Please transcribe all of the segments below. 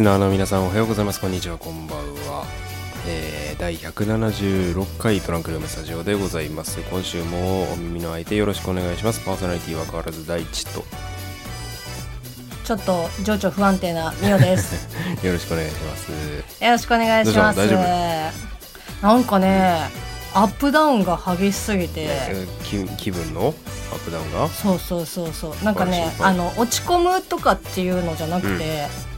リスナーの皆さんおはようございます。こんにちは。こんばんは、えー、第176回トランクルームスタジオでございます。今週もお耳の相手よろしくお願いします。パーソナリティは変わらず第一と。ちょっと情緒不安定なミオです。よろしくお願いします。よろしくお願いします。なんかねアップダウンが激しすぎて、えー気気分の？アップダウンが？そうそうそうそう。なんかねあの落ち込むとかっていうのじゃなくて、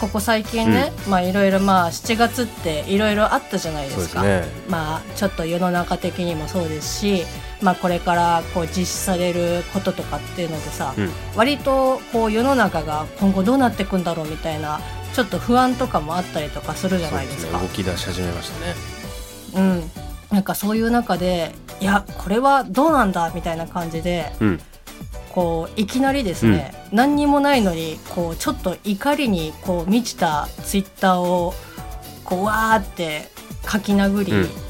ここ最近ね、まあいろいろまあ7月っていろいろあったじゃないですすね。まあちょっと世の中的にもそうですしまあこれからこう実施されることとかっていうのでさ、うん。割とこう世の中が今後どうなっていくんだろうみたいなちょっと不安とかもあったりとかするじゃないですか。ですね。動き出し始めましたね。うん、なんかそういう中でいやこれはどうなんだみたいな感じでうんこういきなりですね、何にもないのにこうちょっと怒りにこう満ちたツイッターをこうわーって書き殴り、うん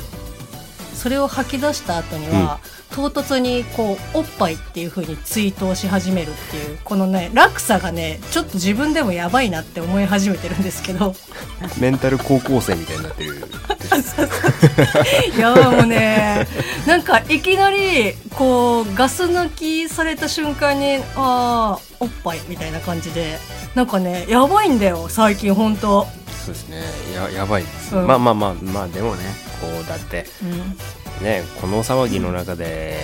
それを吐き出した後には、唐突にこうおっぱいっていう風にツイートをし始めるっていうこのね落差がねちょっと自分でもやばいなって思い始めてるんですけど。メンタル高校生みたいになってる。いやもうねなんかいきなりこうガス抜きされた瞬間にああおっぱいみたいな感じでなんかねやばいんだよ最近ほんと、そうですね。ややばいです、うん。まあまあまあまあでもねこうだって。うん、ねこの騒ぎの中で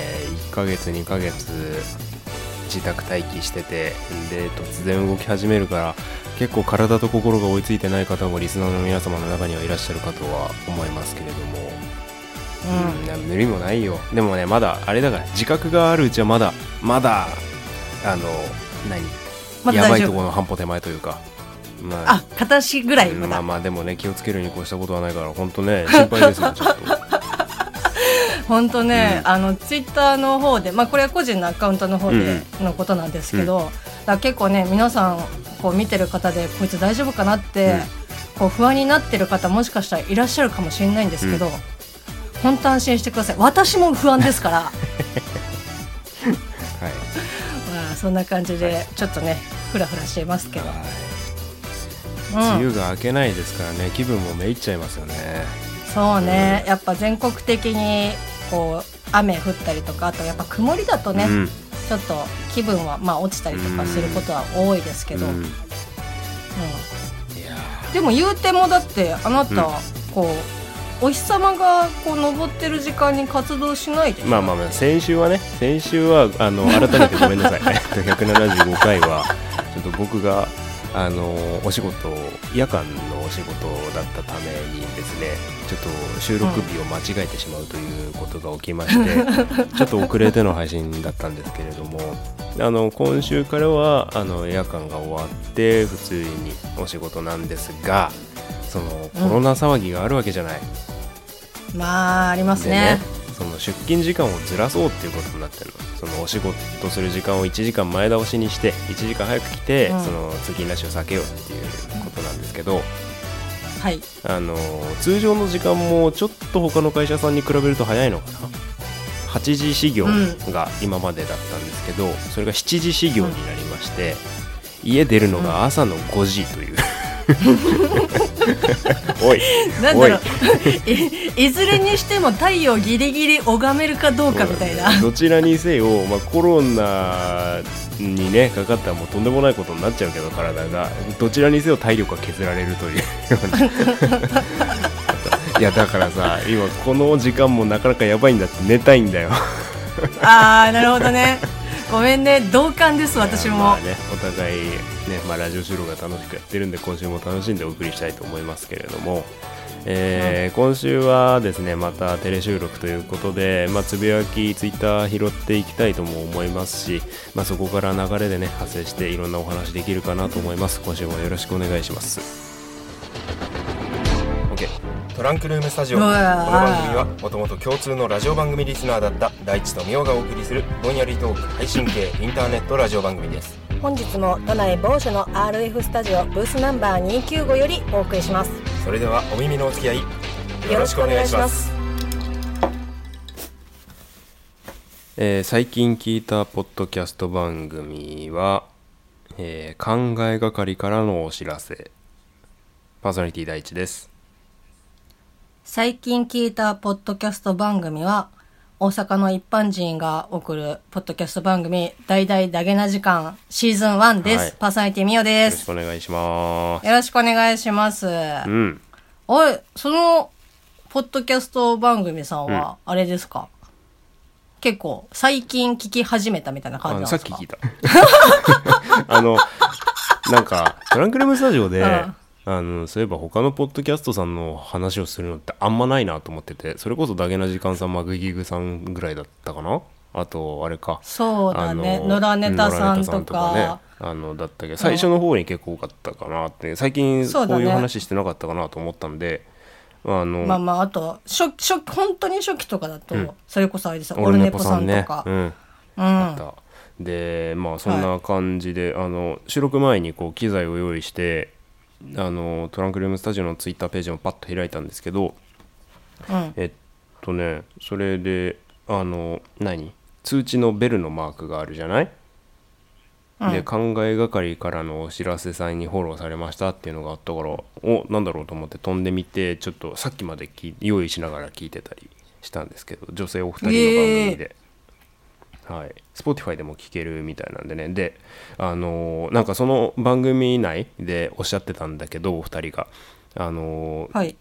1ヶ月2ヶ月自宅待機しててで突然動き始めるから結構体と心が追いついてない方もリスナーの皆様の中にはいらっしゃるかとは思いますけれども。うん、な無理もないよ。でもねまだあれだから自覚があるうちはまだまだあの何、まだやばいところの半歩手前というかまああ片足ぐらいまだ、まあまあでもね気をつけるに越したことはないから本当ね心配ですよちょっと。ほんとね、うん。あのツイッターの方でまあこれは個人のアカウントの方でのことなんですけど、だから結構ね皆さんこう見てる方でこいつ大丈夫かなって、うん。こう不安になってる方もしかしたらいらっしゃるかもしれないんですけど、本当安心してください。私も不安ですから。はい。まあそんな感じでちょっとねフラフラしていますけど、梅雨が明けないですからね。気分もめいっちゃいますよね。そうね。やっぱ全国的にこう雨降ったりとかあとやっぱ曇りだとね、うん。ちょっと気分はまあ落ちたりとかすることは多いですけど、うん。うん。でも言うてもだってあなた、うん。こうお日様がこう昇ってる時間に活動しないでーまあまあまあ先週はね先週はあの改めてごめんなさい。えっと175回はちょっと僕があのお仕事夜間のお仕事だったためにですねちょっと収録日を間違えてしまうということが起きまして、ちょっと遅れての配信だったんですけれどもあの今週からはあの夜間が終わって普通にお仕事なんですがそのコロナ騒ぎがあるわけじゃない、まあありますでねその出勤時間をずらそうっていうことになってるの。そのお仕事する時間を1時間前倒しにして1時間早く来て、うん。その通勤ラッシュを避けようっていうことなんですけど、はい。あの通常の時間もちょっと他の会社さんに比べると早いのかな？8時始業が今までだったんですけど、それが7時始業になりまして、家出るのが朝の5時という、おい。なんだろう。い。いずれにしても太陽ギリギリ拝めるかどうかみたいな。どちらにせよ、まあ、コロナにねかかったらもうとんでもないことになっちゃうけど体が。どちらにせよ体力が削られるという。ようないやだからさ今この時間もなかなかやばいんだって寝たいんだよ。あーなるほどねごめんね同感です私も、まあねお互いね、まあ、ラジオ収録が楽しくやってるんで今週も楽しんでお送りしたいと思いますけれども。えー今週はですねまたテレ収録ということで、まあ、つぶやきツイッター拾っていきたいとも思いますし、まあ、そこから流れでね派生していろんなお話できるかなと思います。今週もよろしくお願いしますトランクルームスタジオこの番組はもともと共通のラジオ番組リスナーだった大地とみおがお送りするぼんやりトーク配信系インターネットラジオ番組です。本日も都内某所の RF スタジオブースナンバー295よりお送りします。それではお耳のお付き合いよよろしくお願いします。えー最近聞いたポッドキャスト番組はえー考えがかりからのお知らせ。パーソナリティ第一です最近聞いたポッドキャスト番組は、大阪の一般人が送るポッドキャスト番組、大々ダゲな時間シーズン1です。はい。パーソナリティミオでよろしす。くお願いします。よろしくお願いします。うん。おい、その、ポッドキャスト番組さんは、あれですか、結構、最近聞き始めたみたいなあ感じなんのですか？さっき聞いた。あのなんかトランクルームスタジオで、うんあのそういえば他のポッドキャストさんの話をするのってあんまないなと思っててそれこそダゲな時間さんマグギグさんぐらいだったかな？あとあれか。そうだね。野良ネタさんと野良ネタか。ね。あのだったけど最初の方に結構多かったかなって。最近こういう話してなかったかなと思ったんで、あの、まあまあ、あと、初初本当に初期とかだと、うん。それこそあれですよ。オルネポポさんとか。うん、うん。あった。でまあそんな感じで、あの収録前にこう機材を用意してあのトランクルームスタジオのツイッターページをパッと開いたんですけどうん。えっとねそれであの何？通知のベルのマークがあるじゃない、うん。で考えがかりからのお知らせさんにフォローされましたっていうのがあったからおなんだろうと思って飛んでみてちょっとさっきまで用意しながら聞いてたりしたんですけど女性お二人の番組で、はい、Spotify でも聞けるみたいなんでねであのーなんかその番組内でおっしゃってたんだけどお二人があのーはい。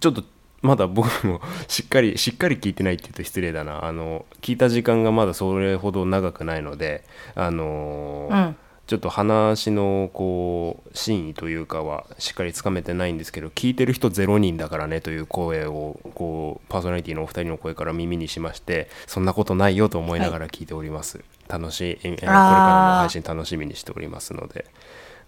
ちょっとまだ僕も しっかりしっかり聞いてないって言うと失礼だなあの聞いた時間がまだそれほど長くないのであのーうん。ちょっと話のこう真意というかはしっかりつかめてないんですけど聞いてる人0人だからねという声をこうパーソナリティのお二人の声から耳にしましてそんなことないよと思いながら聞いております、楽しい、えーこれからの配信楽しみにしておりますので、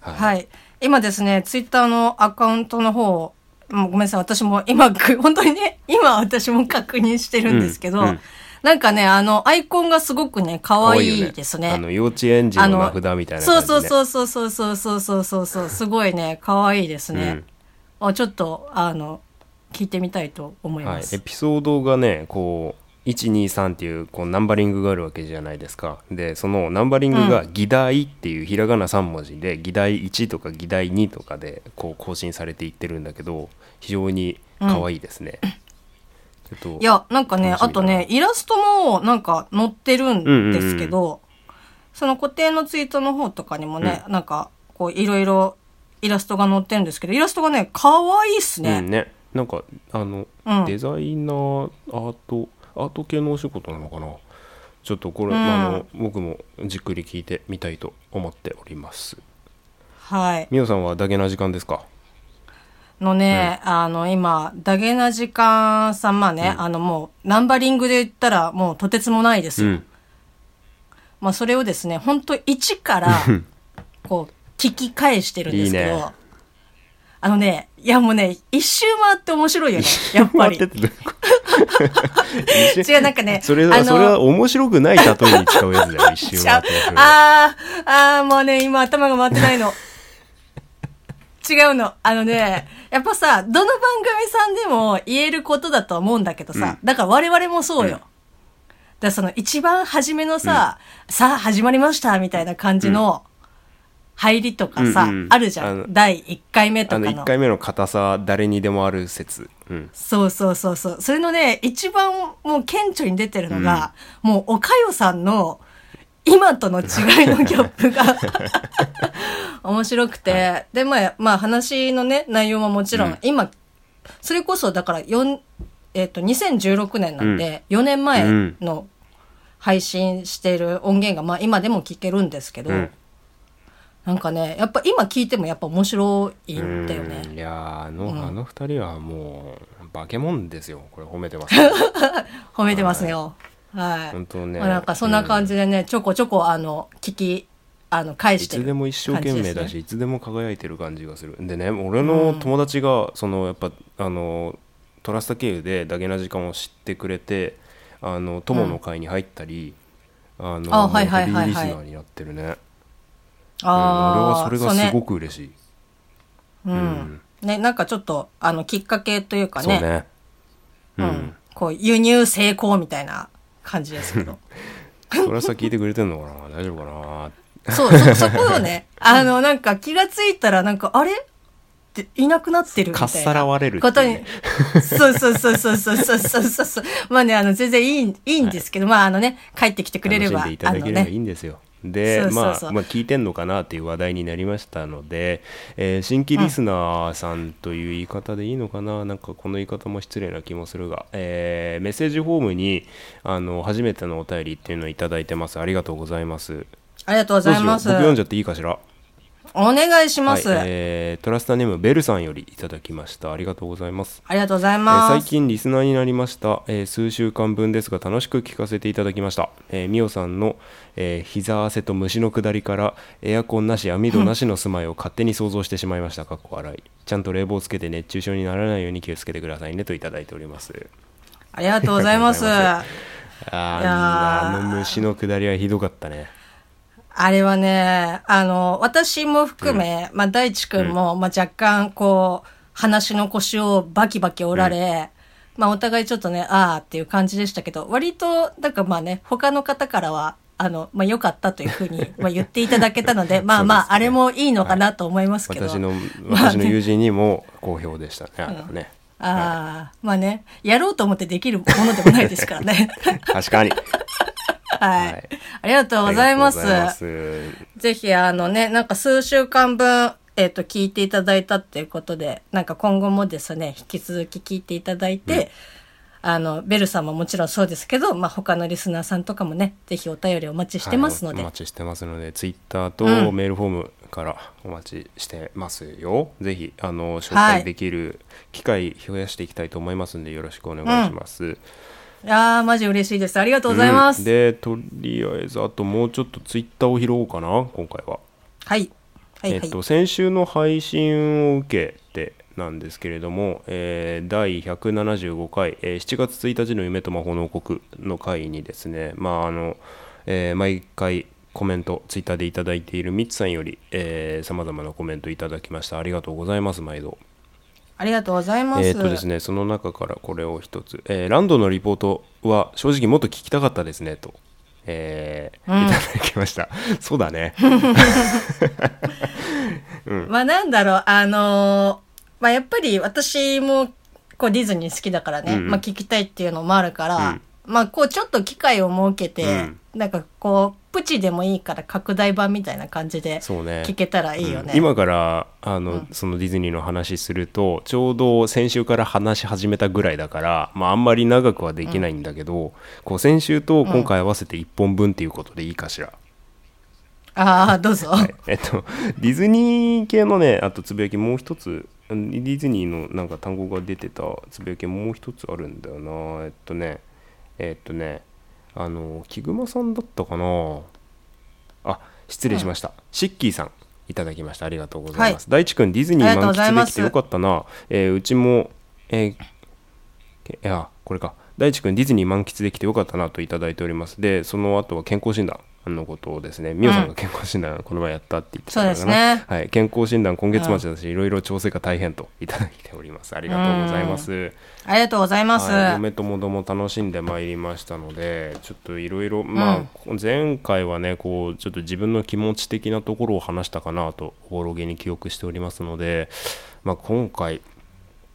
はい。はい。今ですね、ツイッターのアカウントの方、もうごめんなさい、私も今、く本当にね、今私も確認してるんですけど、うんうんなんかね、あの、アイコンがすごくね、可愛いですね。あの幼稚園児の名札みたいな感じで、そうそうそうそうそうそうそうそうそう、すごいね、可愛いですね。あちょっと、あの、聞いてみたいと思いはい、ます。エピソードがねこう123っていうこうナンバリングがあるわけじゃないですか。でそのナンバリングが「議題」っていうひらがな3文字で「議題1」とか「議題2」とかでこう更新されていってるんだけど非常に可愛いですね、ちょっといや、なんかね、あとね、イラストもなんか載ってるんですけど、その固定のツイートの方とかにもね、なんか、こう、いろいろイラストが載ってるんですけど、イラストがね、可愛いっすね。うんね。なんかあの、うん。デザイナーアートアート系のお仕事なのかな。ちょっとこれ、うん。あの僕もじっくり聞いてみたいと思っております。はい。みおさんはダゲな時間ですか？のね、あの、今、ダゲな時間さん、まあね、あの、もう、ナンバリングで言ったら、もう、とてつもないですよ。うん。まあ、それをですね、本当一から、こう、聞き返してるんですけど、いいね。あのね、いやもうね、一周回って面白いよね、やっぱり。違う、なんかね、それは、それは面白くない例えに使うやつだよ、一周回って あー、あー、もうね、今頭が回ってないの。違うの。あのね、やっぱさ、どの番組さんでも言えることだとは思うんだけどさ、だから我々もそうよ。だからその一番初めのさ、さあ始まりましたみたいな感じの入りとかさ、うんうんあるじゃん。第1回目とあの、かの。1回目の硬さ、誰にでもある説。うん。そうそうそうそう。それのね、一番もう顕著に出てるのが、もう、おかよさんの、今との違いのギャップが。面白くて、で、まあ、まあ話のね、内容ももちろん、うん。今、それこそだから4、えっ、と、2016年なんで、4年前の配信している音源が、まあ今でも聞けるんですけど、うん。なんかね、やっぱ今聞いてもやっぱ面白いんだよね。うん。いやーあの、うん。あの二人はもう、化け物ですよ。これ褒めてます。褒めてますよ。はい。本当ねまあなんかそんな感じでね、ちょこちょこあの、聞き、あの、返いしてるつでも一生懸命だし、いつでも輝いてる感じがする。でね、俺の友達が、そのやっぱ、あの、トラスタ経由でダゲな時間を知ってくれて、あの、友の会に入ったり、あの、あはいはいはいはいヘビーリスナーになってるね。うんあ俺はあ、それがすごく。く嬉しい。うん。ね、なんかちょっと、あの、きっかけというかね、そうね。ううんん。こう、輸入成功みたいな感じですけど。トラスタ聞いてくれてんのかな？大丈夫かな？そう、そ、そこをね、あの、なんか気がついたら、なんか、あれ？っていなくなってるみたいな。かっさらわれるっていうことにね。そうそうそうそうそうそうそうそう。まあね、あの、全然いい、いいんですけど、まああのね、帰ってきてくれれば、楽しんでいただければいいね。んですよ。でまあ、まあ聞いてんのかなっていう話題になりましたので、えー新規リスナーさんという言い方でいいのかな、なんかこの言い方も失礼な気もするが、えーメッセージフォームにあの初めてのお便りっていうのをいただいてます。ありがとうございます。ありがとうございます。読んじゃっていいかしら？お願いします。はいえートラスターネームベルさんよりいただきました。ありがとうございます。ありがとうございえーます。最近リスナーになりました、えー数週間分ですが楽しく聞かせていただきました、えー、みおさんの、えー膝汗と虫の下りからエアコンなし網戸なしの住まいを勝手に想像してしまいました。かっこ笑い。ちゃんと冷房つけて熱中症にならないように気をつけてくださいねといただいております。ありがとうございます。ああの虫の下りはひどかったねあれはね、あの、私も含め、まあ、大地くん。も、まあ、若干、こう、話の腰をバキバキ折られ、まあ、お互いちょっとね、ああっていう感じでしたけど、割と、なんかまあね、他の方からは、あの、まあ、良かったというふうに、まあ、言っていただけたので、まあまあ、あれもいいのかなと思いますけど。私のまあ私の友人にも好評でしたねあれはねああ、まあね、やろうと思ってできるものでもないですからね。確かにはい、はい。ありがとうございます。ます。ぜひ、あのね、なんか数週間分、えっ、と、聞いていただいたっていうことで、なんか今後もですね、引き続き聞いていただいて、あの、ベルさんももちろんそうですけど、まあ、他のリスナーさんとかもね、ぜひお便りお待ちしてますので、はいお待ちしてますのでツイッターとうん。メールフォームからお待ちしてますよ、ぜひあの紹はい。介できる機会増やしていきたいと思いますのでよろしくお願いします、いやー、マジ嬉しいです。ありがとうございます。うんでとりあえずあともうちょっとツイッターを拾おうかな今回は、はい。はい、はい。えっと、先週の配信を受けてなんですけれども、えー第175回、えー7月1日の夢と魔法の王国の回にですね、まああのえー毎回コメントツイッターでいただいているミツさんよりさまざまなコメントいただきましたありがとうございます毎度ありがとうございます。えーっとですねその中からこれを一つ、えーランドのリポートは正直もっと聞きたかったですねと、えーうん。いただきました。そうだね。まあなんだろう、あのーまあやっぱり私もこうディズニー好きだからね、うんうん。まあ聞きたいっていうのもあるから、うん。まあこうちょっと機会を設けて、うん。なんかこうプチでもいいから拡大版みたいな感じで聞けたらいいよね。うん。今からあの、そのディズニーの話するとちょうど先週から話し始めたぐらいだから、まあ、あんまり長くはできないんだけど、こう先週と今回合わせて1本分っていうことでいいかしら、ああ、どうぞ。はい。えっとディズニー系のねあとつぶやきもう一つディズニーのなんか単語が出てたつぶやきもう一つあるんだよな。えっとねえっとねあのキグマさんだったかな？あ失礼しました、シッキーさんいただきました。ありがとうございます、大地君ディズニー満喫できてよかったな、えーうちも、えーけいやこれか。大地君ディズニー満喫できてよかったなといただいております。でその後は健康診断のことをですねみおさんが健康診断この前やったって言ってたからそうですね。はい、健康診断今月末だし、いろいろ調整が大変といただいております。ありがとうございます、ありがとうございます。はい、嫁ともども楽しんでまいりましたのでちょっといろいろまあ、前回はねこうちょっと自分の気持ち的なところを話したかなとおぼろげに記憶しておりますので、まあ、今回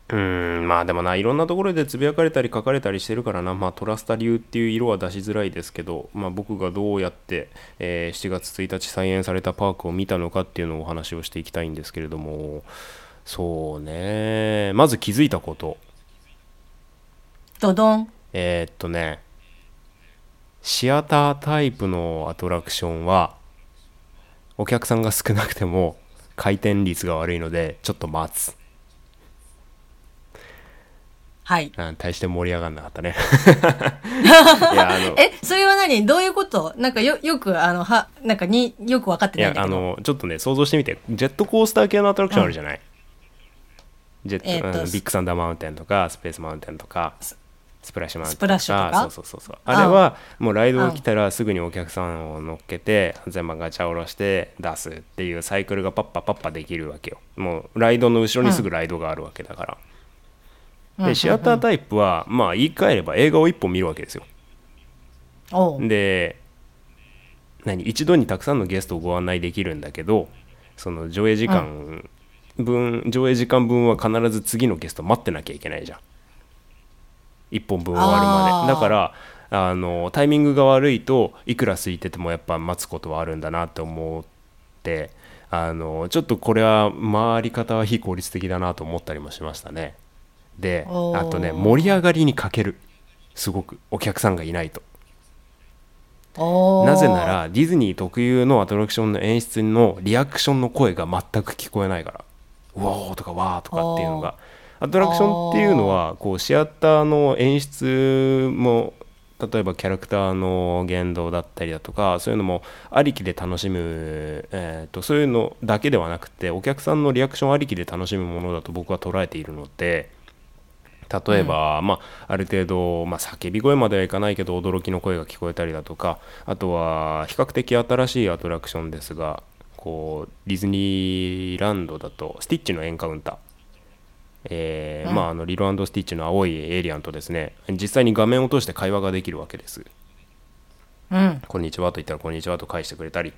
うーんまあでもないろんなところでつぶやかれたり書かれたりしてるからな、まあ、トラスタ流っていう色は出しづらいですけど、まあ、僕がどうやって、えー7月1日再演されたパークを見たのかっていうのをお話をしていきたいんですけれども。そうね。まず気づいたこと。ドドン。えーっとね。シアタータイプのアトラクションはお客さんが少なくても回転率が悪いのでちょっと待つはい。うん大して盛り上がんなかったね。いやあのえ、それは何？どういうこと？なんかよ、よく、あの、は、なんかに、よく分かっていないんだけど。やあのちょっとね想像してみて。ジェットコースター系のアトラクションあるじゃない、ジェット、えービッグサンダーマウンテンとかスペースマウンテンとかスプラッシュマウンテンスプラッシュとか？そうそうそうそう。あれはもうライドが来たらすぐにお客さんを乗っけて全部ガチャ下ろして出すっていうサイクルがパッパパッパできるわけよ。もうライドの後ろにすぐライドがあるわけだから、でシアタータイプはまあ言い換えれば映画を一本見るわけですよ。で何？一度にたくさんのゲストをご案内できるんだけどその上映時間分、上映時間分は必ず次のゲスト待ってなきゃいけないじゃん。1本分終わるまで。だからあのタイミングが悪いといくら空いててもやっぱ待つことはあるんだなって思ってあのちょっとこれは回り方は非効率的だなと思ったりもしましたねであとね盛り上がりに欠ける。すごくお客さんがいないと。なぜならディズニー特有のアトラクションの演出のリアクションの声が全く聞こえないから「うおー」とか「わー」とかっていうのが。アトラクションっていうのはこうシアターの演出も例えばキャラクターの言動だったりだとかそういうのもありきで楽しむ、えー、とそういうのだけではなくてお客さんのリアクションありきで楽しむものだと僕は捉えているので例えば、まあ、ある程度、まあ、叫び声まではいかないけど驚きの声が聞こえたりだとかあとは比較的新しいアトラクションですがこうディズニーランドだとスティッチのエンカウンター、えーうん。まあ、あのリロスティッチの青いエイリアンとですね。実際に画面を通して会話ができるわけです。うん。こんにちはと言ったらこんにちはと返してくれたり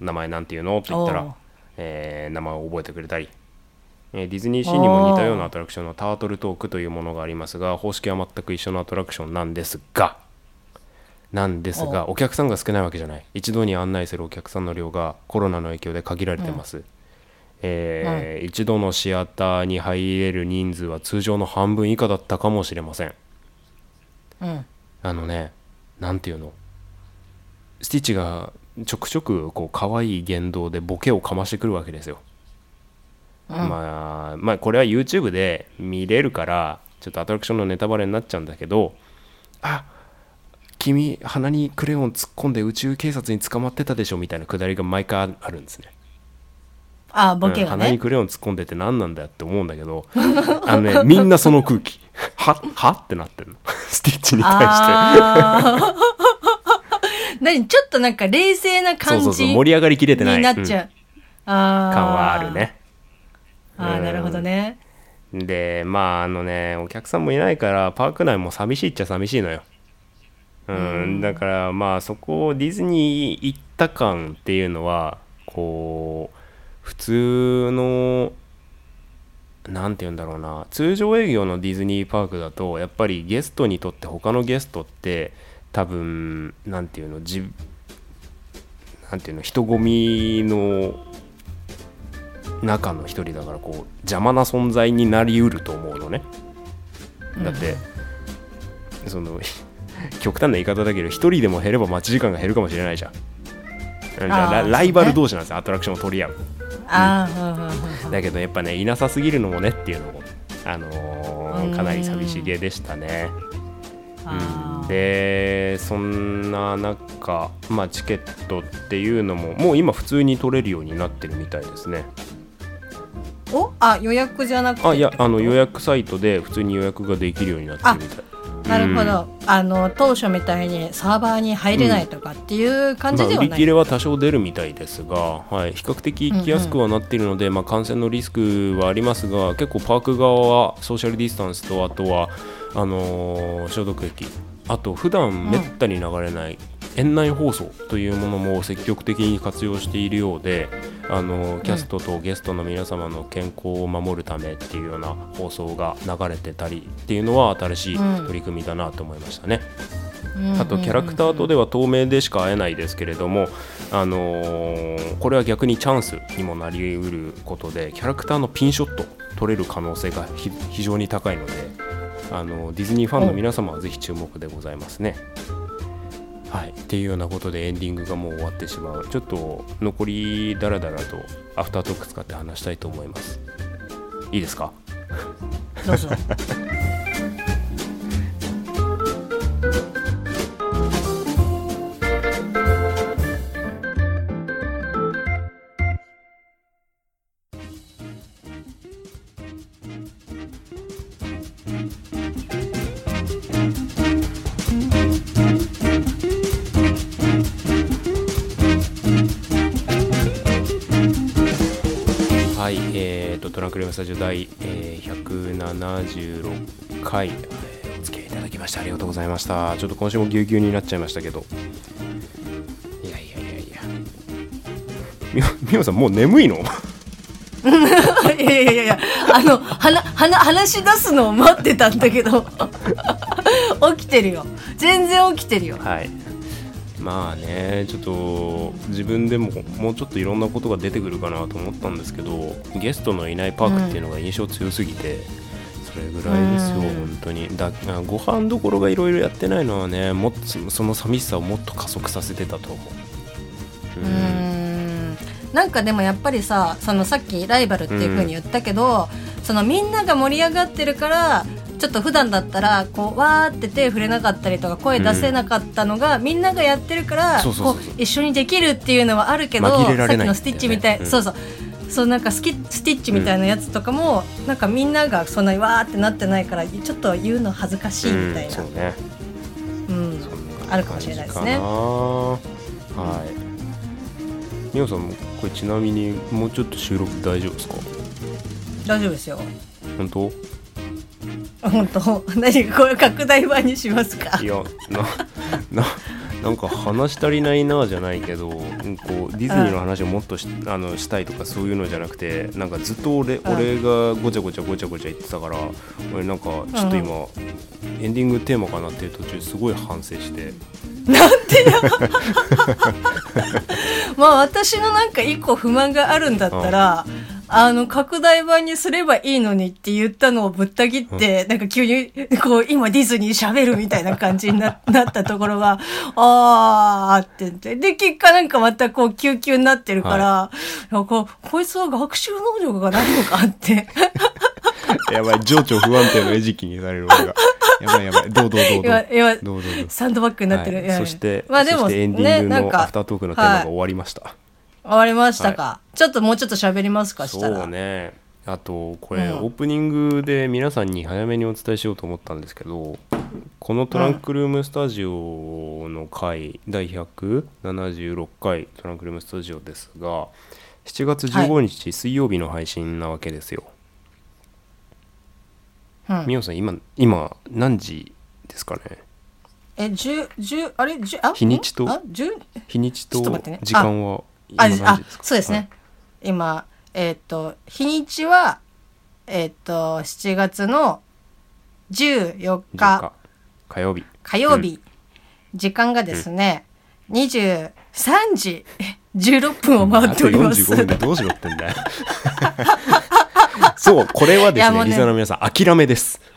名前なんていうの？と言ったら、えー名前を覚えてくれたり、えーディズニーシーにも似たようなアトラクションのタートルトークというものがありますが方式は全く一緒のアトラクションなんですがなんですがお客さんが少ないわけじゃない。一度に案内するお客さんの量がコロナの影響で限られてます、えー一度のシアターに入れる人数は通常の半分以下だったかもしれません。うん。あのねなんていうの？スティッチがちょくちょくこう可愛い言動でボケをかましてくるわけですよ、うんまあまあこれは YouTube で見れるからちょっとアトラクションのネタバレになっちゃうんだけどあ君鼻にクレヨン突っ込んで宇宙警察に捕まってたでしょみたいなくだりが毎回あるんですね。あボケうんがね鼻にクレヨン突っ込んでて何なんだよって思うんだけど あのねみんなその空気。はは？ってなってるの。スティッチに対して。何？ちょっとなんか冷静なそう感そうそうじ盛り上がりきれてない。になっちゃう、あー。感はあるねうん。あーなるほどね。でまああのねお客さんもいないからパーク内も寂しいっちゃ寂しいのよ。うん、だからまあそこをディズニー行った感っていうのはこう普通のなんて言うんだろうな。通常営業のディズニーパークだとやっぱりゲストにとって他のゲストって多分なんていうのじなんていうの人混みの中の一人だからこう邪魔な存在になりうると思うのね。だって、その 極端な言い方だけど一人でも減れば待ち時間が減るかもしれないじゃん。だからラあーライバル同士なんですよ。アトラクションを取り合う。ああ、うん。うんうんうんだけどやっぱねいなさすぎるのもねっていうのも、あのーうん。かなり寂しげでしたね。あー。でそんな中、まあ、チケットっていうのももう今普通に取れるようになってるみたいですね。おあ予約じゃなくて？あいやあの予約サイトで普通に予約ができるようになってるみたい。なるほど、あの当初みたいにサーバーに入れないとかっていう感じまあ、ではない、売り切れは多少出るみたいですが、はい、比較的行きやすくはなっているので、まあ、感染のリスクはありますが結構パーク側はソーシャルディスタンスとあとはあのー消毒液。あと普段めったに流れない園内放送というものも積極的に活用しているようで、あのーキャストとゲストの皆様の健康を守るためっていうような放送が流れてたりっていうのは新しいうん取り組みだなと思いましたね。うんあとキャラクターとでは透明でしか会えないですけれども、あのーこれは逆にチャンスにもなりうることでキャラクターのピンショット取れる可能性がひ非常に高いので、あのディズニーファンの皆様はぜひ注目でございますね。はい、っていうようなことでエンディングがもう終わってしまう。ちょっと残りだらだらとアフタートーク使って話したいと思います。いいですか？どうぞ。スタジオ第、えー、176回、えーお付き合いいただきましてありがとうございました。ちょっと今週もぎゅうぎゅうになっちゃいましたけど。いやいやいやいみみおさんもう眠いの？いやいやいやいや。あの話話話し出すのを待ってたんだけど。起きてるよ。全然起きてるよ。はいまあねちょっと自分でももうちょっといろんなことが出てくるかなと思ったんですけどゲストのいないパークっていうのが印象強すぎて、それぐらいですよ、うん。本当に。だご飯どころがいろいろやってないのはねもっとその寂しさをもっと加速させてたと思う。うーん。なんかでもやっぱりさそのさっきライバルっていう風に言ったけど、そのみんなが盛り上がってるからちょっと普段だったらこうわーって手触れなかったりとか声出せなかったのが、みんながやってるからこう一緒にできるっていうのはあるけど紛れられないさっきのスティッチみたい、うん。そうそう。そうなんかスキスティッチみたいなやつとかも、なんかみんながそんなにわーってなってないからちょっと言うの恥ずかしいみたいな、うんそうね。うんあるかもしれないですね。はい。みおさんもこれちなみにもうちょっと収録大丈夫ですか？大丈夫ですよ。本当？本当何これ拡大版にしますか？いやな ななんか話足りないなじゃないけど、うんこうディズニーの話をもっとし,、あのしたいとかそういうのじゃなくてなんかずっと俺,、俺がごちゃごちゃごちゃごちゃ言ってたから俺なんかちょっと今、エンディングテーマかなっていう途中すごい反省して。まあ私のなんか一個不満があるんだったら、あの拡大版にすればいいのにって言ったのをぶった切って、なんか急に こう今ディズニー喋るみたいな感じにななったところが、あーって言って。で、結果なんかまたこう救急になってるから、なんかこいつは学習能力がないのかって。やばい情緒不安定の餌食にされる俺が。やばいやばい。どうどうどうど今う、今、どうどうどう。サンドバッグになってる。はい。そして、まあでもそしてエンディングのアフタートークのテーマが終わりました、終わりましたか？ちょっともうちょっと喋りますか、したら。そうね。あとこれ、うん。オープニングで皆さんに早めにお伝えしようと思ったんですけどこのトランクルームスタジオの回、第176回トランクルームスタジオですが7月15日水曜日の配信なわけですよ、うん。みおさん今今何時ですかね？え、十、十、あれ、十、あ？日にちと日にちと時間は？あ、あそうですね。はい。今、えーっと、日にちは、えーっと、7月の14 10日。日。火曜日。火曜日、時間がですね、23時16分を回っております。あと45分でどうしろってんだよ。そうこれはですねね。リスナーの皆さん諦めです。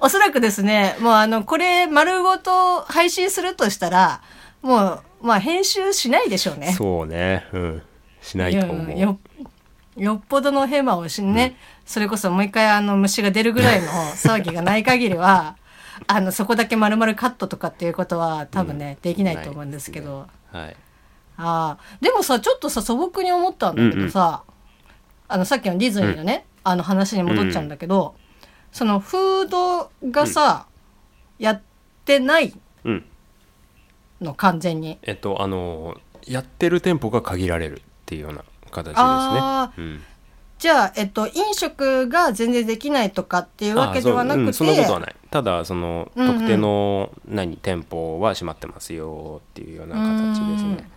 おそらくですね、もうあの、これ丸ごと配信するとしたら、もう、まあ編集しないでしょうね。そうね。うん。しないと思う。よよっぽどのヘマをしね、それこそもう一回あの虫が出るぐらいの騒ぎがない限りは あのそこだけ丸々カットとかっていうことは多分ね、できないと思うんですけど、はい。ああでもさちょっとさ素朴に思ったんだけどさ、あのさっきのディズニーのね、あの話に戻っちゃうんだけど、そのフードがさ、やってないうんの完全に。えっとあのやってる店舗が限られるっていうような形ですね。あうん。じゃあ、えっと、飲食が全然できないとかっていうわけではなくて、ううんそんなことはない。ただその特定の何店舗は閉まってますよっていうような形ですね。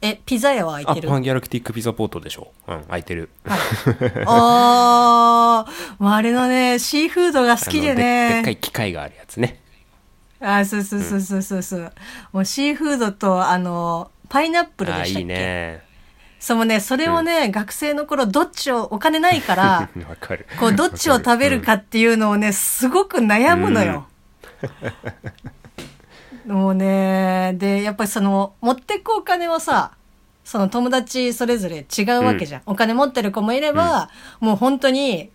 え、ピザ屋は開いあてる？ファンギャラクティックピザポートでしょ。うん空いてる。あー、まあ、あれのね、シーフードが好きであのででっかね。い機械があるやつねあーそうそうそうそうそうそう。もうシーフードと、あの、パイナップルでしたっけ？ね。そうもうね、それをね、学生の頃、どっちを、お金ないから、わかる。こう、どっちを食べるかっていうのをね、すごく悩むのよ。もうね、で、やっぱりその、持ってくお金はさ、その友達それぞれ違うわけじゃん。お金持ってる子もいれば、もう本当に、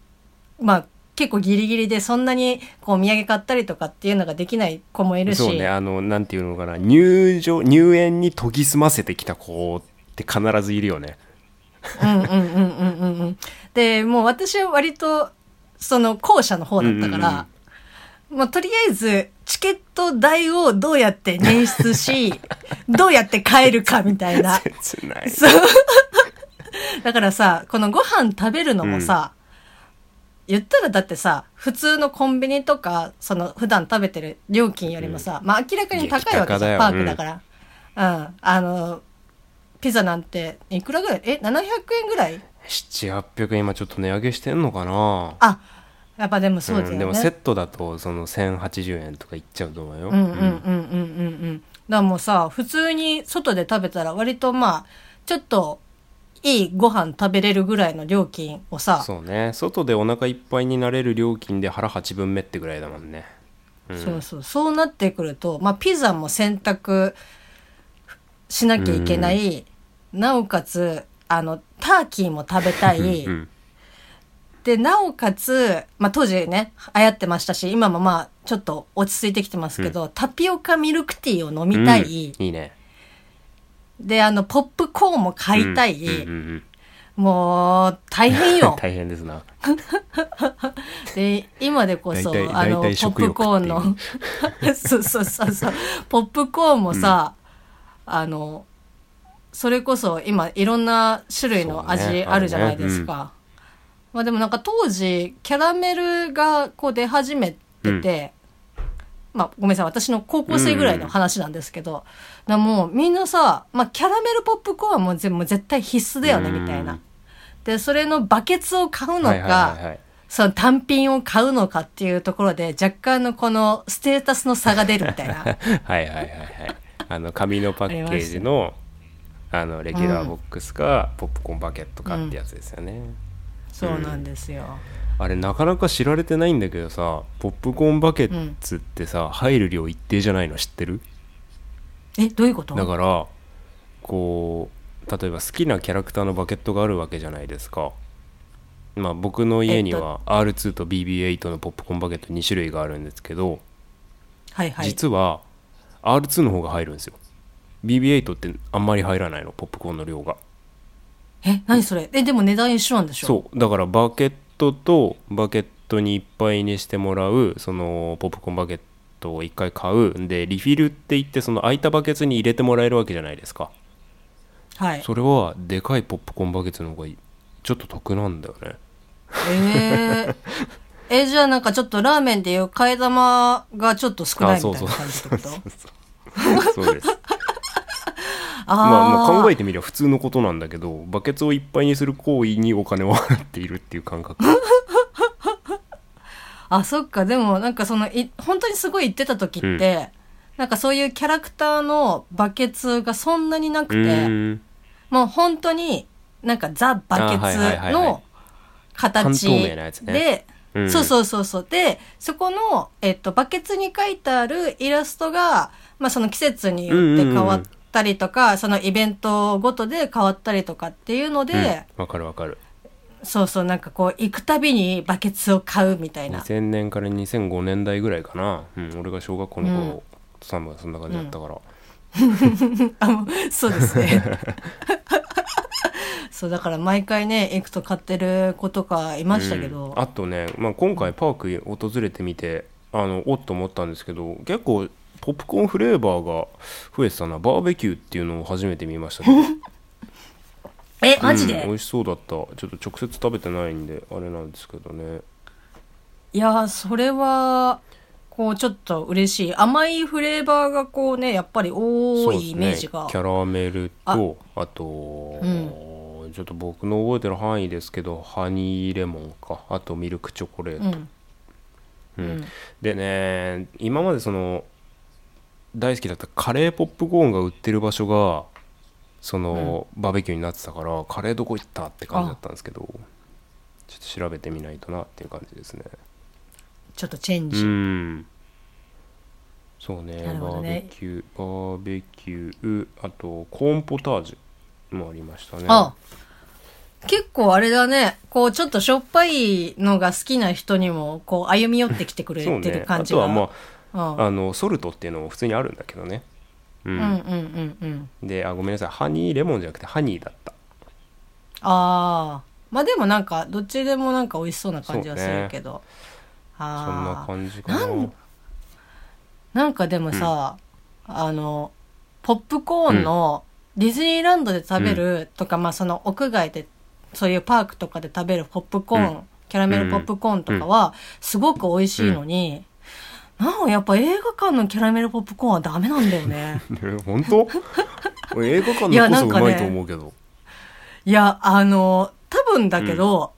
まあ、結構ギリギリでそんなにこうお土産買ったりとかっていうのができない子もいるし。そうねあのなんていうのかな入場入園に研ぎ澄ませてきた子って必ずいるよねうんうんうんうんうんうん。で、もう私は割と、その後者の方だったから、まあとりあえず、チケット代をどうやって捻出し、どうやって買えるかみたいな。切ないそう。だからさ、このご飯食べるのもさ、言ったらだってさ、普通のコンビニとか、その普段食べてる料金よりもさ、まあ明らかに高いわけじゃん、パークだから。うん。あの、ピザなんて、いくらぐらい？え、700円ぐらい？7800円今ちょっと値上げしてんのかな？あ、やっぱでもそうだよね。ん。でもセットだとその1080円とかいっちゃうと思うよ、うんうんうんうんうん。うん。だからもうさ、普通に外で食べたら割とまあ、ちょっといいご飯食べれるぐらいの料金をさ、そうね。外でお腹いっぱいになれる料金で腹8分目ってぐらいだもんね。うん。そうそう、そうなってくると、まあピザも選択しなきゃいけない、なおかつ、あの、ターキーも食べたい、うんで、なおかつ、まあ当時ね、流行ってましたし、今もまあちょっと落ち着いてきてますけど、タピオカミルクティーを飲みたい、うん。いいねで、あの、ポップコーンも買いたい、うんうんうんもう、大変よ。大変ですな。で、今でこそ、あの、ポップコーンの、そうそうそうそう、ポップコーンもさ、あの、それこそ今いろんな種類の味あるじゃないですか。まあでもなんか当時、キャラメルがこう出始めてて、まあごめんなさい、私の高校生ぐらいの話なんですけど、なもうみんなさ、まあキャラメルポップコーンはもう全部絶対必須だよね、うんみたいな。で、それのバケツを買うのか、その単品を買うのかっていうところで若干のこのステータスの差が出るみたいな。はいはいはいはい。あの紙のパッケージのあのレギュラーボックスか、ポップコーンバケットかってやつですよね、そうなんですよ。あれなかなか知られてないんだけどさポップコーンバケッツってさ、入る量一定じゃないの知ってる？え、どういうこと？だからこう例えば好きなキャラクターのバケットがあるわけじゃないですか。まあ僕の家には R2 と。BB8 のポップコーンバケット2種類があるんですけど、はいはい。実は R2 の方が入るんですよ。BB8 ってあんまり入らないのポップコーンの量が。え、何それ？え、でも値段一緒なんでしょ？そう。だからバケットとバケットにいっぱいにしてもらうそのポップコーンバケットを1回買う。んでリフィルって言ってその空いたバケツに入れてもらえるわけじゃないですか。はい。それはでかいポップコーンバケツの方がいい。ちょっと得なんだよね。えー、え、じゃあなんかちょっとラーメンでいう替え玉がちょっと少ないみたいな感じってこと？そうです。あまあ、まあ考ええてみれば普通のことなんだけどバケツをいっぱいにする行為にお金を払っているっていう感覚。あ、そっか。でもなんかその、い本当にすごい言ってた時って、なんかそういうキャラクターのバケツがそんなになくうて、もう本当になんかザ・バケツの形で、うん。そうそうそうそう。で、そこの、えっと、バケツに書いてあるイラストが、まあその季節によって変わったりとか、そのイベントごとで変わったりとかっていうので、うん。わかるわかる。そうそう、なんかこう、行くたびにバケツを買うみたいな。2000年から2005年代ぐらいかな、うん、俺が小学校の頃、サムがそんな感じだったから、あ、もうそうですね。そう、だから毎回ね、行くと買ってる子とかいましたけど、うん。あとね、まあ、今回パーク訪れてみてあのおっと思ったんですけど結構ポップコーンフレーバーが増えてたな。バーベキューっていうのを初めて見ましたけど。え、マジで、うん美味しそうだった。ちょっと直接食べてないんであれなんですけどね。いやー、それは、こう、ちょっと嬉しい。甘いフレーバーがこうね、やっぱり多いイメージが。キャラメルとあと、ちょっと僕の覚えてる範囲ですけどハニーレモンか。あとミルクチョコレート、うん。うん。でね今までその大好きだったカレーポップコーンが売ってる場所がその、バーベキューになってたからカレーどこ行ったって感じだったんですけどちょっと調べてみないとなっていう感じですね。ちょっとチェンうジ。ん。そうねなるほバーベキューバーベキューあとコーンポタージュもありましたね。あ結構あれだね。こう、ちょっとしょっぱいのが好きな人にも、こう、歩み寄ってきてくれてそうね。る感じとはまうんああのソルトっていうのも普通にあるんだけどね。ううんうんうんうん。であごめんなさい。ハニーレモンじゃなくてハニーだった。ああ。まあでもなんか、どっちでもなんか美味しそうな感じはするけど。そんなああ。感じかな。なんなんかでもさ、あの、ポップコーンのディズニーランドで食べるとか、まあその屋外で、そういうパークとかで食べるポップコーン、うん。キャラメルポップコーンとかは、すごく美味しいのに、なんかやっぱ映画館のキャラメルポップコーンはダメなんだよね。本当？俺 映画館のこそうまいと思うけど、いやあの多分だけど、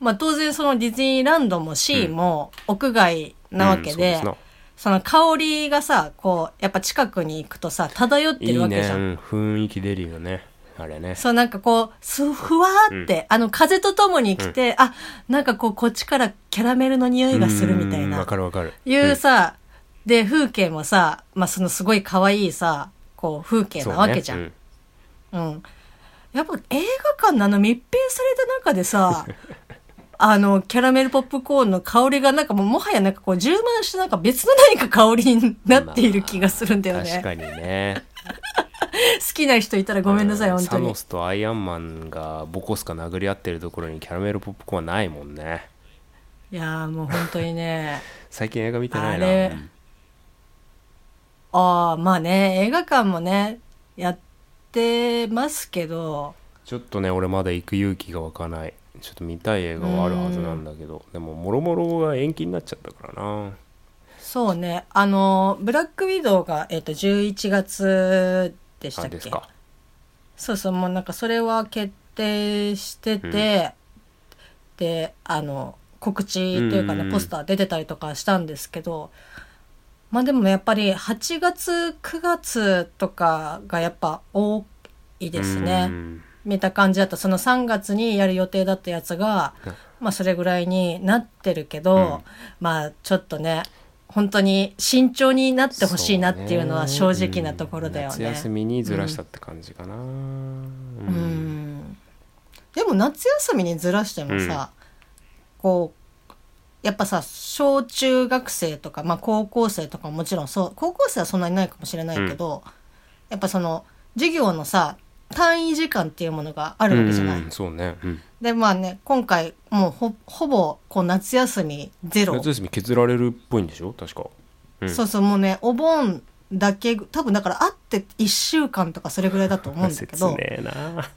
まあ当然そのディズニーランドもシーも屋外なわけで,、うんそうですな。その香りがさこうやっぱ近くに行くとさ漂っていいね、るわけじゃん。うん、雰囲気出るよねあれね。そうなんかこう、すふわーって、あの風とともに来て、あ、なんかこうこっちからキャラメルの匂いがするみたいうん。わな、かるわかる。いうさ、で、風景もさ、まあそのすごい可愛いさ、こう風景なわけじゃん。うん。やっぱ映画館のあの密閉された中でさ、あの、キャラメルポップコーンの香りがなんかもうもはやなんかこう充満してなんか別の何か香りになっている気がするんだよね。確かにね好きな人いたらごめんなさい、本当に。サノ。スとアイアンマンがボコスカ殴り合ってるところにキャラメルポップコーンはないもんね。いやーもう本当にね。最近映画見てないな。ああ、まあね、映画館もね、やってますけど、ちょっとね俺まだ行く勇気が湧かない。ちょっと見たい映画はあるはずなんだけど。でももろもろが延期になっちゃったからなそうね、あの、ブラックウィドウが、えっ、と、11月でしたっけ？そうそう、もうなんかそれは決定してて、で、あの、告知というかね、うんうんうん。ポスター出てたりとかしたんですけど、まあでもやっぱり8月、9月とかがやっぱ多いですね。うん。見た感じだとその3月にやる予定だったやつが、うん。まあそれぐらいになってるけど、うん。まあちょっとね本当に慎重になってほしいなっていうのは正直なところだよね。そう夏休みにずらしたって感じかな、うん。うん。でも夏休みにずらしてもさ、こうやっぱさ小中学生とか、まあ、高校生とかもちろんそう高校生はそんなにないかもしれないけど、やっぱその授業のさ単位時間っていうものがあるわけじゃない。うんそうね、うん、でまあね今回もうほほぼこう夏休みゼロ、夏休み削られるっぽいんでしょ？確か、うん、そうそうもうねお盆だけ多分だから会って1週間とかそれぐらいだと思うんだけ 切どねえな。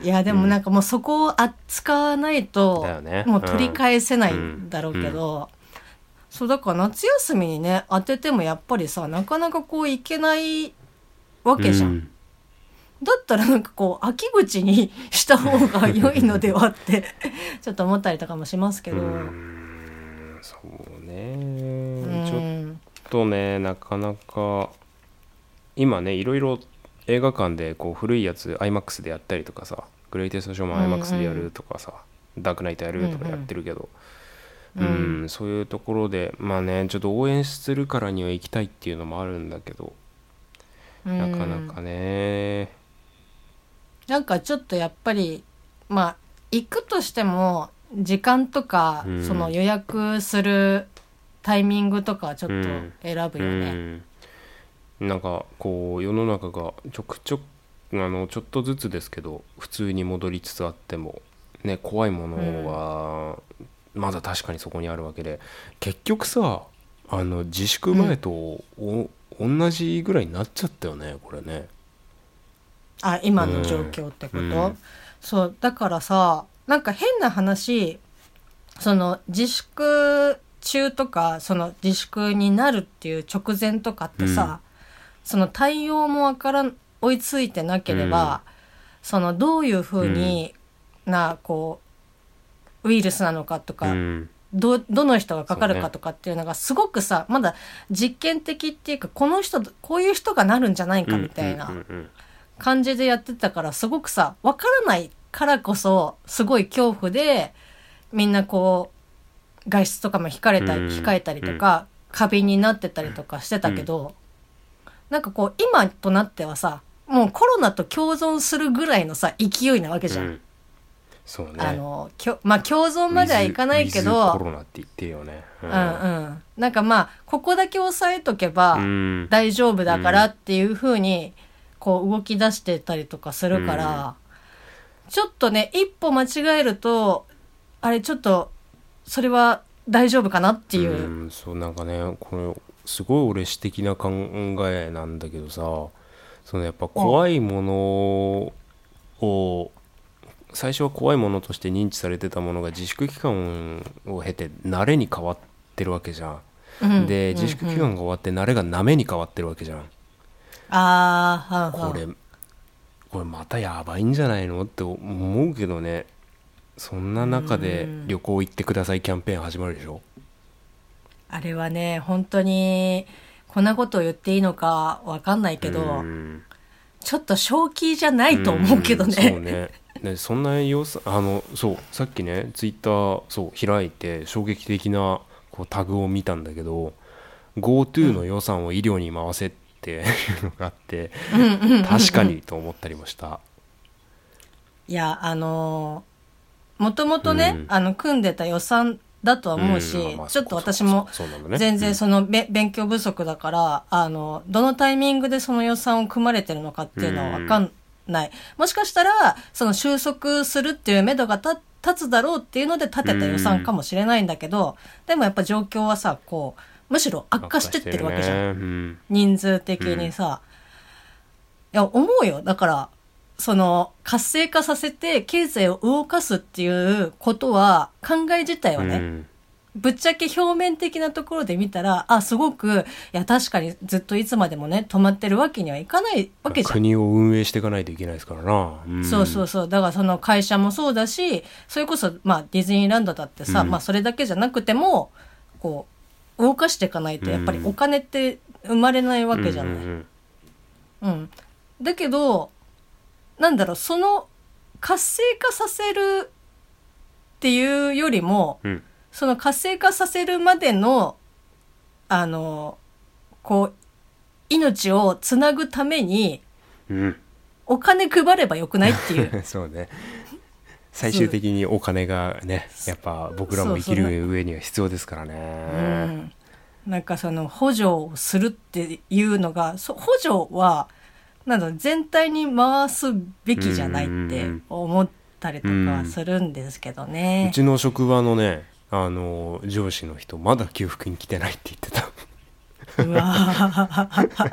いやでもなんかもうそこを扱わないと、もう取り返せないんだろうけど、そうだから夏休みにね当ててもやっぱりさなかなかこういけないわけじゃんだったらなんかこう秋口にした方が良いのではって ちょっと思ったりとかもしますけど、ううんんそうね。ちょっとねなかなか今ねいろいろ映画館でこう古いやつ iMAX でやったりとかさグレイテストショーも iMAX でやるとかさ、ダークナイトやるとかやってるけど、ううんんそういうところでまあねちょっと応援するからには行きたいっていうのもあるんだけど、うん。なかなかねなんかちょっとやっぱりまあ行くとしても時間とか、うんその予約するタイミングとかはちょっと選ぶうよね。んなんかこう世の中がちょくちょくあのちょっとずつですけど普通に戻りつつあってもね怖いものはまだ確かにそこにあるわけで結局さあの自粛前とお、同じぐらいになっちゃったよねこれね。あ今の状況ってこと、うん。そうだからさなんか変な話その自粛中とかその自粛になるっていう直前とかってさ、その対応もわからん追いついてなければ、そのどういうふうになこうウイルスなのかとか、うん。どどの人がかかるかとかっていうのがすごくさまだ実験的っていうかこの人こういう人がなるんじゃないかみたいな。うんうんうん感じでやってたからすごくさ分からないからこそすごい恐怖でみんなこう外出とかも控えたりうん。控えたりとか、過敏になってたりとかしてたけど、なんかこう今となってはさもうコロナと共存するぐらいのさ勢いなわけじゃん。うん。そうね。あのきょまあ共存まではいかないけウィズウィズコどロナって言ってるよね。ううんうん。なんかまあここだけ押さえとけば、うん。大丈夫だからっていう風にこう動き出してたりとかするから、ちょっとね一歩間違えるとあれちょっとそれは大丈夫かなっていう、うんそうなんかねこれすごい俺私的な考えなんだけどさそのやっぱ怖いものを最初は怖いものとして認知されてたものが自粛期間を経て慣れに変わってるわけじゃん。うん。で自粛期間が終わって慣れがなめに変わってるわけじゃんああ、はんはん。これこれまたやばいんじゃないの？って思うけどね。そんな中で旅行行ってください。キャンペーン始まるでしょ？あれはね、本当に、こんなことを言っていいのかわかんないけど、うん。ちょっと正気じゃないと思うけどんそうね。ねねそんな様子あのそうさっきねツイッターそう開いて衝撃的なこうタグを見たんだけど GoTo の予算を医療に回せっていうのがあって、確かにと思ったりもした。いや、あのー、もともとね、うん。あの、組んでた予算だとは思うし、んまあまあちょっと私も全然そのべ、勉強不足だから、あの、どのタイミングでその予算を組まれてるのかっていうのはわかんない。もしかしたら、その収束するっていう目処が立立つだろうっていうので立てた予算かもしれないんだけど、でもやっぱ状況はさ、こう、むしろ悪化してってるわけじゃん。ね。うん。人数的にさ、いや思うよ。だからその活性化させて経済を動かすっていうことは考え自体はね、うん。ぶっちゃけ表面的なところで見たらあすごくいや確かにずっといつまでもね止まってるわけにはいかないわけじゃん。国を運営していかないといけないですからな、ん。そうそうそう。だからその会社もそうだしそれこそまあディズニーランドだってさ、うん。まあそれだけじゃなくてもこう動かしていかないとやっぱりお金って生まれないわけじゃない。うんうんうん。だけど、なんだろう、その活性化させるっていうよりも、うんその活性化させるまでの、あの、こう、命をつなぐために、うんお金配ればよくないっていう。そうね最終的にお金がねやっぱ僕らも生きる上には必要ですからね。うん。なんかその補助をするっていうのが、そ補助は、なんだ全体に回すべきじゃないって思ったりとかはするんですけどね。う。ちの職場のねあの上司の人まだ給付金来てないって言ってたうわー。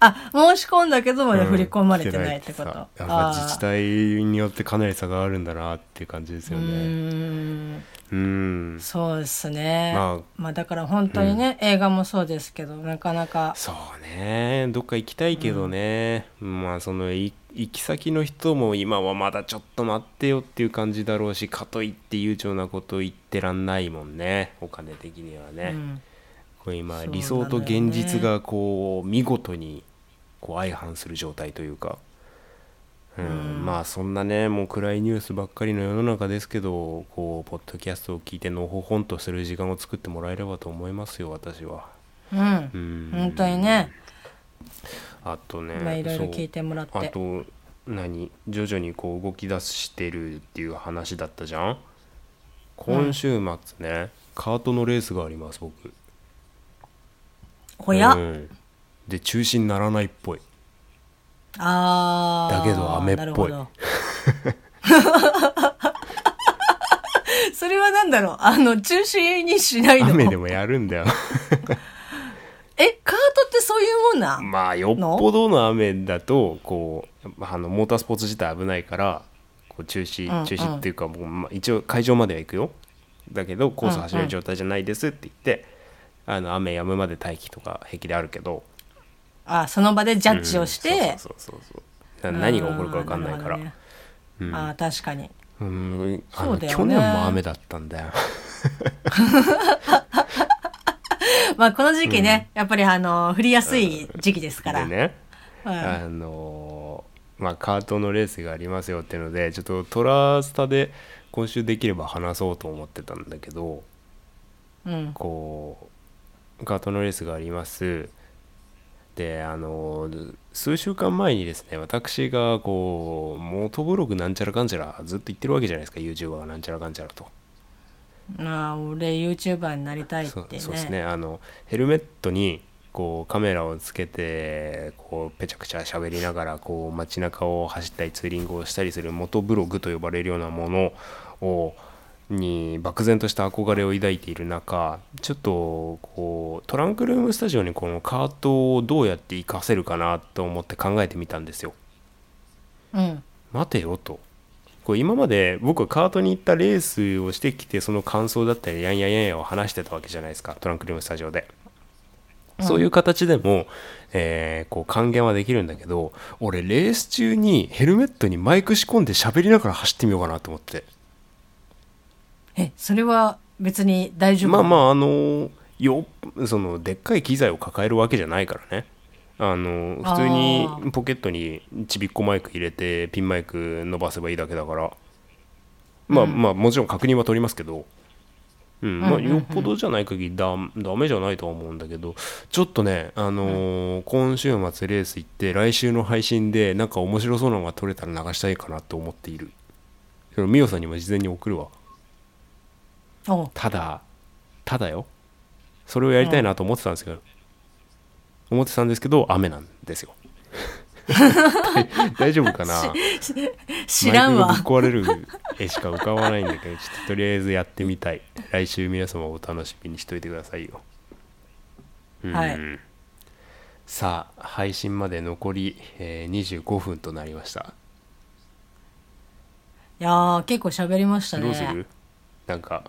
あ、申し込んだけどまだ振り込まれてないってこと。うんやっぱ自治体によってかなり差があるんだなっていう感じですよね。ん。うん。そうですね。ままあ、あだから本当にね、映画もそうですけど、なかなか。そうね。どっか行きたいけどね、まあそのい行き先の人も今はまだちょっと待ってよっていう感じだろうしかといって悠長なこと言ってらんないもんね。お金的にはね、うんこれ今理想と現実がこう見事にこう相反する状態というか、うんうん。まあそんなねもう暗いニュースばっかりの世の中ですけどこうポッドキャストを聞いてのほほんとする時間を作ってもらえればと思いますよ私は。うん。う。ん。本当にね、あとねまあ、いろいろ聞いてもらって。あと何？徐々にこう動き出してるっていう話だったじゃん？今週末ね、カートのレースがあります僕おや、うん。で中止にならないっぽい。あー。だけど雨っぽい。それはなんだろう？あの、中止にしないの？雨でもやるんだよ。え、カートってそういうもんなん、まあよっぽどの雨だとこうあのモータースポーツ自体危ないからこう中止うんうん。中止っていうか、もうまあ、一応会場までは行くよ。だけどコース走れる状態じゃないですって言って、あの雨止むまで待機とか平気であるけど。あ、その場でジャッジをして、うんそうそうそうそうな何が起こるか分かんないから。ね。うん。あー確かに。うんあのそうだよね。去年も雨だったんだよ。まあ、この時期ね、やっぱりあの、降りやすい時期ですから。でねはいあのまあカートのレースがありますよっていうのでちょっとトラスタで今週できれば話そうと思ってたんだけどうん。こうカートのレースがあります。であの数週間前にですね私がこうモトブログなんちゃらかんちゃらずっと言ってるわけじゃないですか YouTuber がなんちゃらかんちゃらと。まあ、俺 YouTuber になりたいってそうね。そうですね。あのヘルメットにこうカメラをつけてこうペチャクチャ喋りながらこう街中を走ったりツーリングをしたりする元ブログと呼ばれるようなものをに漠然とした憧れを抱いている中ちょっとこうトランクルームスタジオにこのカートをどうやって活かせるかなと思って考えてみたんですよ。うん。待てよとこう今まで僕はカートに行ったレースをしてきてその感想だったりやんややんやを話してたわけじゃないですかトランクルームスタジオで。そういう形でも、えーこう還元はできるんだけど俺レース中にヘルメットにマイク仕込んで喋りながら走ってみようかなと思ってえそれは別に大丈夫？まあまああのよそのでっかい機材を抱えるわけじゃないからね。あの普通にポケットにちびっこマイク入れてピンマイク伸ばせばいいだけだから。まあうん。まあもちろん確認は取りますけど、うんまあ、よっぽどじゃない限りだダメじゃないとは思うんだけど。ちょっとね、あのー今週末レース行って来週の配信でなんか面白そうなのが撮れたら流したいかなと思っている。それミオさんにも事前に送るわ。おただただよ。それをやりたいなと思ってたんですけど、思ってたんですけど雨なんですよ。大大丈夫かな？知らんわ。壊れる絵しか浮かばないんだけどちょっととりあえずやってみたい。来週皆様お楽しみにしといてくださいよ。うん。はい。さあ配信まで残り、えー25分となりました。いやー結構喋りましたね。どうする？なんか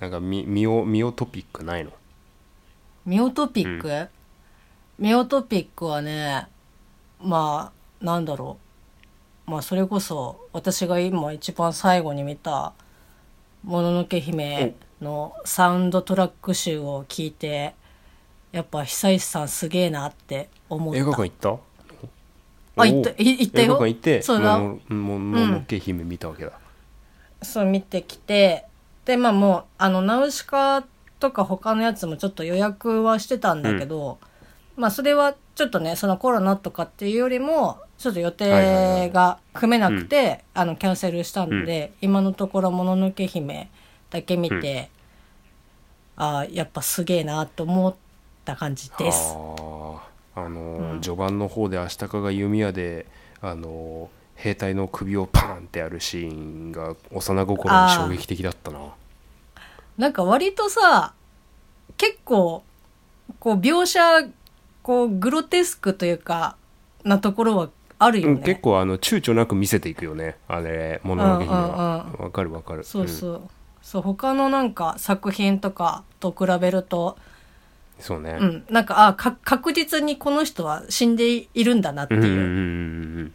なんかミミオミオトピックないの？ミオトピック、ミオトピックはねまあなんだろう。まあそれこそ私が今一番最後に見た「もののけ姫」のサウンドトラック集を聞いてやっぱ久石さんすげえなって思った。映画館行った？あ行った。い行ったよ。映画館行って？もののけ姫見たわけだ、そう見てきてでまあもうあのナウシカとか他のやつもちょっと予約はしてたんだけど、まあそれはちょっとねそのコロナとかっていうよりもちょっと予定が組めなくて、あのキャンセルしたんで、今のところ「もののけ姫」だけ見て、ああやっぱすげえなと思った感じです。あ。のー序盤の方で足利が弓矢であのー兵隊の首をパーンってやるシーンが幼心に衝撃的だったな。なんか割とさ結構こう描写こうグロテスクというかなところはあるよね。うん結構あの躊躇なく見せていくよね。あれもののけ姫は。うんわかるわかる。そうそう、そう他のなんか作品とかと比べると、うんそうね。うん、なんかあか確実にこの人は死んでいるんだなっていう。んうんうんううん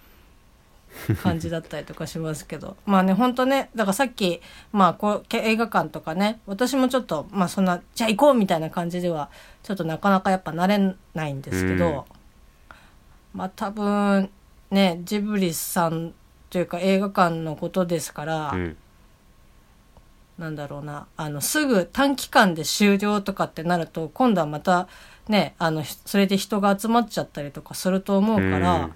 感じだったりとかしますけど。まあね本当ねだからさっきまあこうけ映画館とかね私もちょっとまあそんなじゃあ行こうみたいな感じではちょっとなかなかやっぱ慣れないんですけど、まあ多分ねジブリさんというか映画館のことですから、うん。なんだろうなあのすぐ短期間で終了とかってなると今度はまたねあのひそれで人が集まっちゃったりとかすると思うから、うん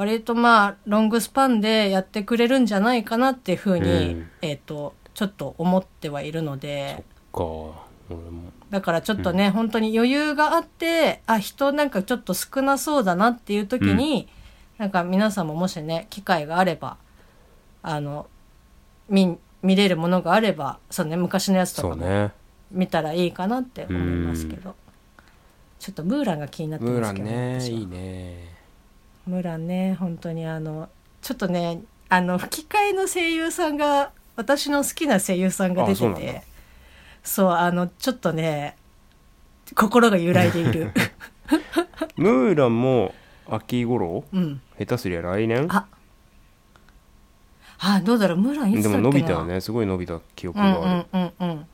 割とまあロングスパンでやってくれるんじゃないかなっていうふうに、うん。えっ、とちょっと思ってはいるので。か。俺も。だからちょっとね、本当に余裕があってあ人なんかちょっと少なそうだなっていう時に、なんか皆さんももしね機会があればあの見見れるものがあればそうね昔のやつとかもそうね。見たらいいかなって思いますけど、ちょっとムーランが気になってムーランますけど私は。いねいねムーランね本当にあのちょっとねあの吹き替えの声優さんが私の好きな声優さんが出ててそうあのちょっとね心が揺らいでいる。ムーランも秋頃うん。下手すりゃ来年？あ。あどうだろうムーランいつでだっけな？も伸びたよね。すごい伸びた記憶うんがある、うんうんうん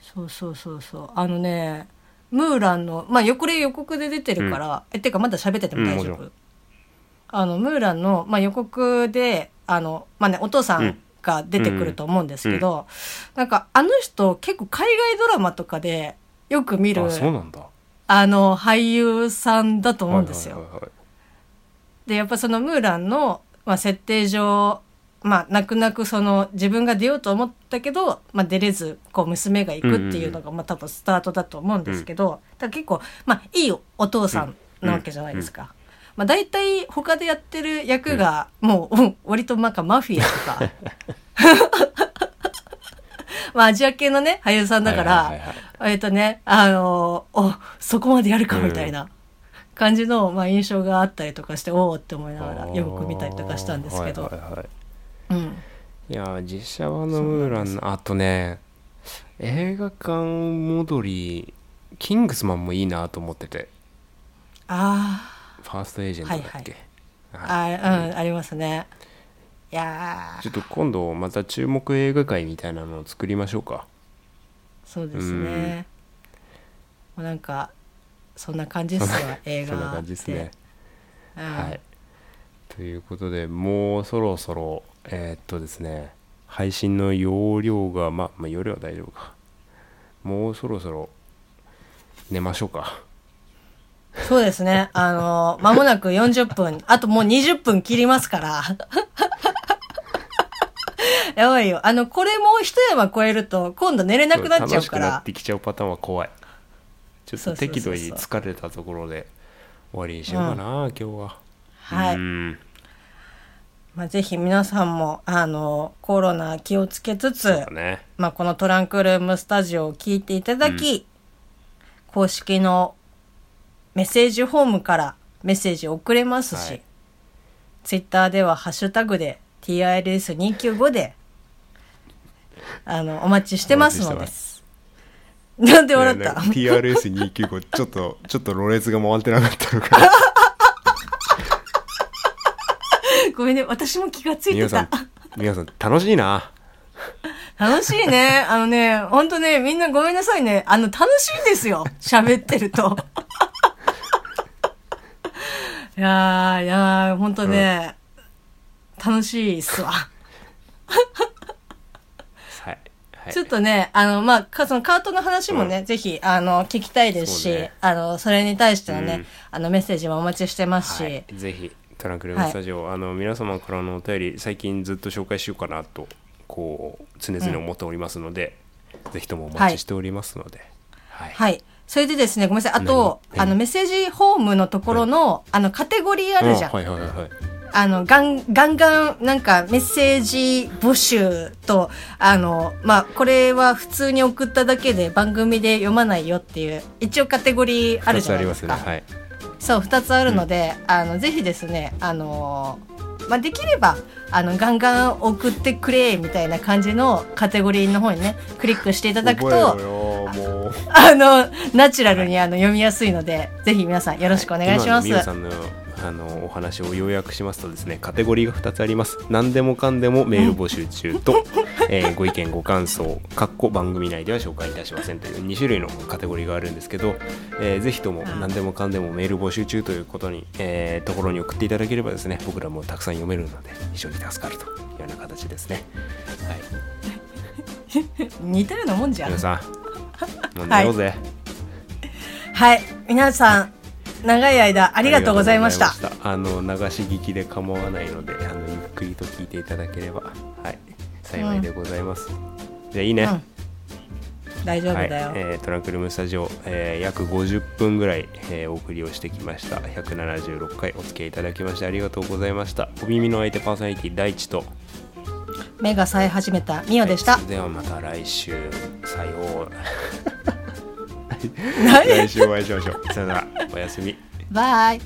そうそうそうそう。あのねムーランのまあこれ予告で出てるから、えてかまだ喋ってても大丈夫、うんあのムーランの、まあ、予告であの、まあね、お父さんが出てくると思うんですけど、なんかあの人結構海外ドラマとかでよく見るあそうなんだ。あの俳優さんだと思うんですよ。でやっぱそのムーランの、まあ、設定上まあ泣く泣くその自分が出ようと思ったけど、まあ、出れずこう娘が行くっていうのが、まあ多分スタートだと思うんですけど、だから結構、まあ、いいお父さんなわけじゃないですか。まあ、大体他でやってる役がもう、うん割となんかマフィアとか。まあアジア系のね俳優さんだから、はいはいはいはい。えっとね、あのお、そこまでやるかみたいな感じの、まあ、印象があったりとかして、おおって思いながらよく見たりとかしたんですけど、はいはいはい。うん。いやー実写版のムーランあとね映画館戻りキングスマンもいいなと思ってて。あファーストエージェントだっけ、あはい。あうんありますね。いやー。ちょっと今度また注目映画会みたいなのを作りましょうか。そうですね。もうなんかそんな感じっすわ映画そんな感じですね。はい。ということでもうそろそろえーっとですね配信の容量がまあ、まあ、容量は大丈夫か。もうそろそろ寝ましょうかそうですね。あの、間もなく40分、あともう20分切りますから。やばいよ。あの、これもう一山超えると、今度寝れなくなっちゃうから楽しくなっ。てきちゃうパターンは怖いちょっと適度に疲れたところで終わりにしようかな、今日ははい。うんまあ、ぜひ皆さんも、あの、コロナ気をつけつつねまあ、このトランクルームスタジオを聞いていただき、公式のメッセージフォームからメッセージ送れますし、はいツイッターではハッシュタグで TILS295 で、あの、お待ちしてますのでなんで笑った？いやね TRS295 ちょっとちょっとろれつが回ってなかったのかな ごめんね、私も気がついて皆さたん。皆さん楽しいな楽しいね。あのね、ほんとね、みんなごめんなさいね。あの、楽しいんですよ。喋ってると。いやー、いやー、ほんとね、楽しいっすわ。はい、はい、ちょっとね、あの、まあ、かそのカートの話もね、ぜひ、あの、聞きたいですし、そうね。あの、それに対してのね、うん。あの、メッセージもお待ちしてますし、はい、ぜひトランクルームスタジオ、あの皆様からのお便り最近ずっと紹介しようかなとこう常々思っておりますので、ぜひともお待ちしておりますので、はい。はい。それでですね、ごめんなさい。あと、何？あの、メッセージホームのところの、あの、カテゴリーあるじゃん。はいはいはいはい。あの、ガン、ガンガン、なんか、メッセージ募集と、あの、まあ、これは普通に送っただけで番組で読まないよっていう、一応カテゴリーあるじゃないですか。二つありますね。はい。そう、二つあるので、あの、ぜひですね、あのーまあ、できれば、あの、ガンガン送ってくれ、みたいな感じのカテゴリーの方にね、クリックしていただくと、よもう。あの、ナチュラルにあの読みやすいので、ぜひ皆さんよろしくお願いします。あのお話を要約しますとですねカテゴリーが2つあります。何でもかんでもメール募集中と、えーご意見ご感想かっこ番組内では紹介いたしませんという2種類のカテゴリーがあるんですけど、えーぜひとも何でもかんでもメール募集中ということに、えーところに送っていただければですね僕らもたくさん読めるので非常に助かるというような形ですね。はい。似たようなもんじゃん。皆。さん飲んでようぜ、はい。皆さん、長い間ありがとうございました。ありがとうございました。あの流し聞きで構わないのであのゆっくりと聞いていただければはい。幸いでございます、じゃあいいね、うん。大丈はい夫だよ。えートランクルームスタジオ、えー約50分ぐらい、えーお送りをしてきました。176回お付き合いいただきましてありがとうございました。お耳の相手パーソナリティ第一と目が冴え始めた。ミオでした。ではまた来週。さよう。何来週お会いしましょう。さよなら。おやすみ。バイ。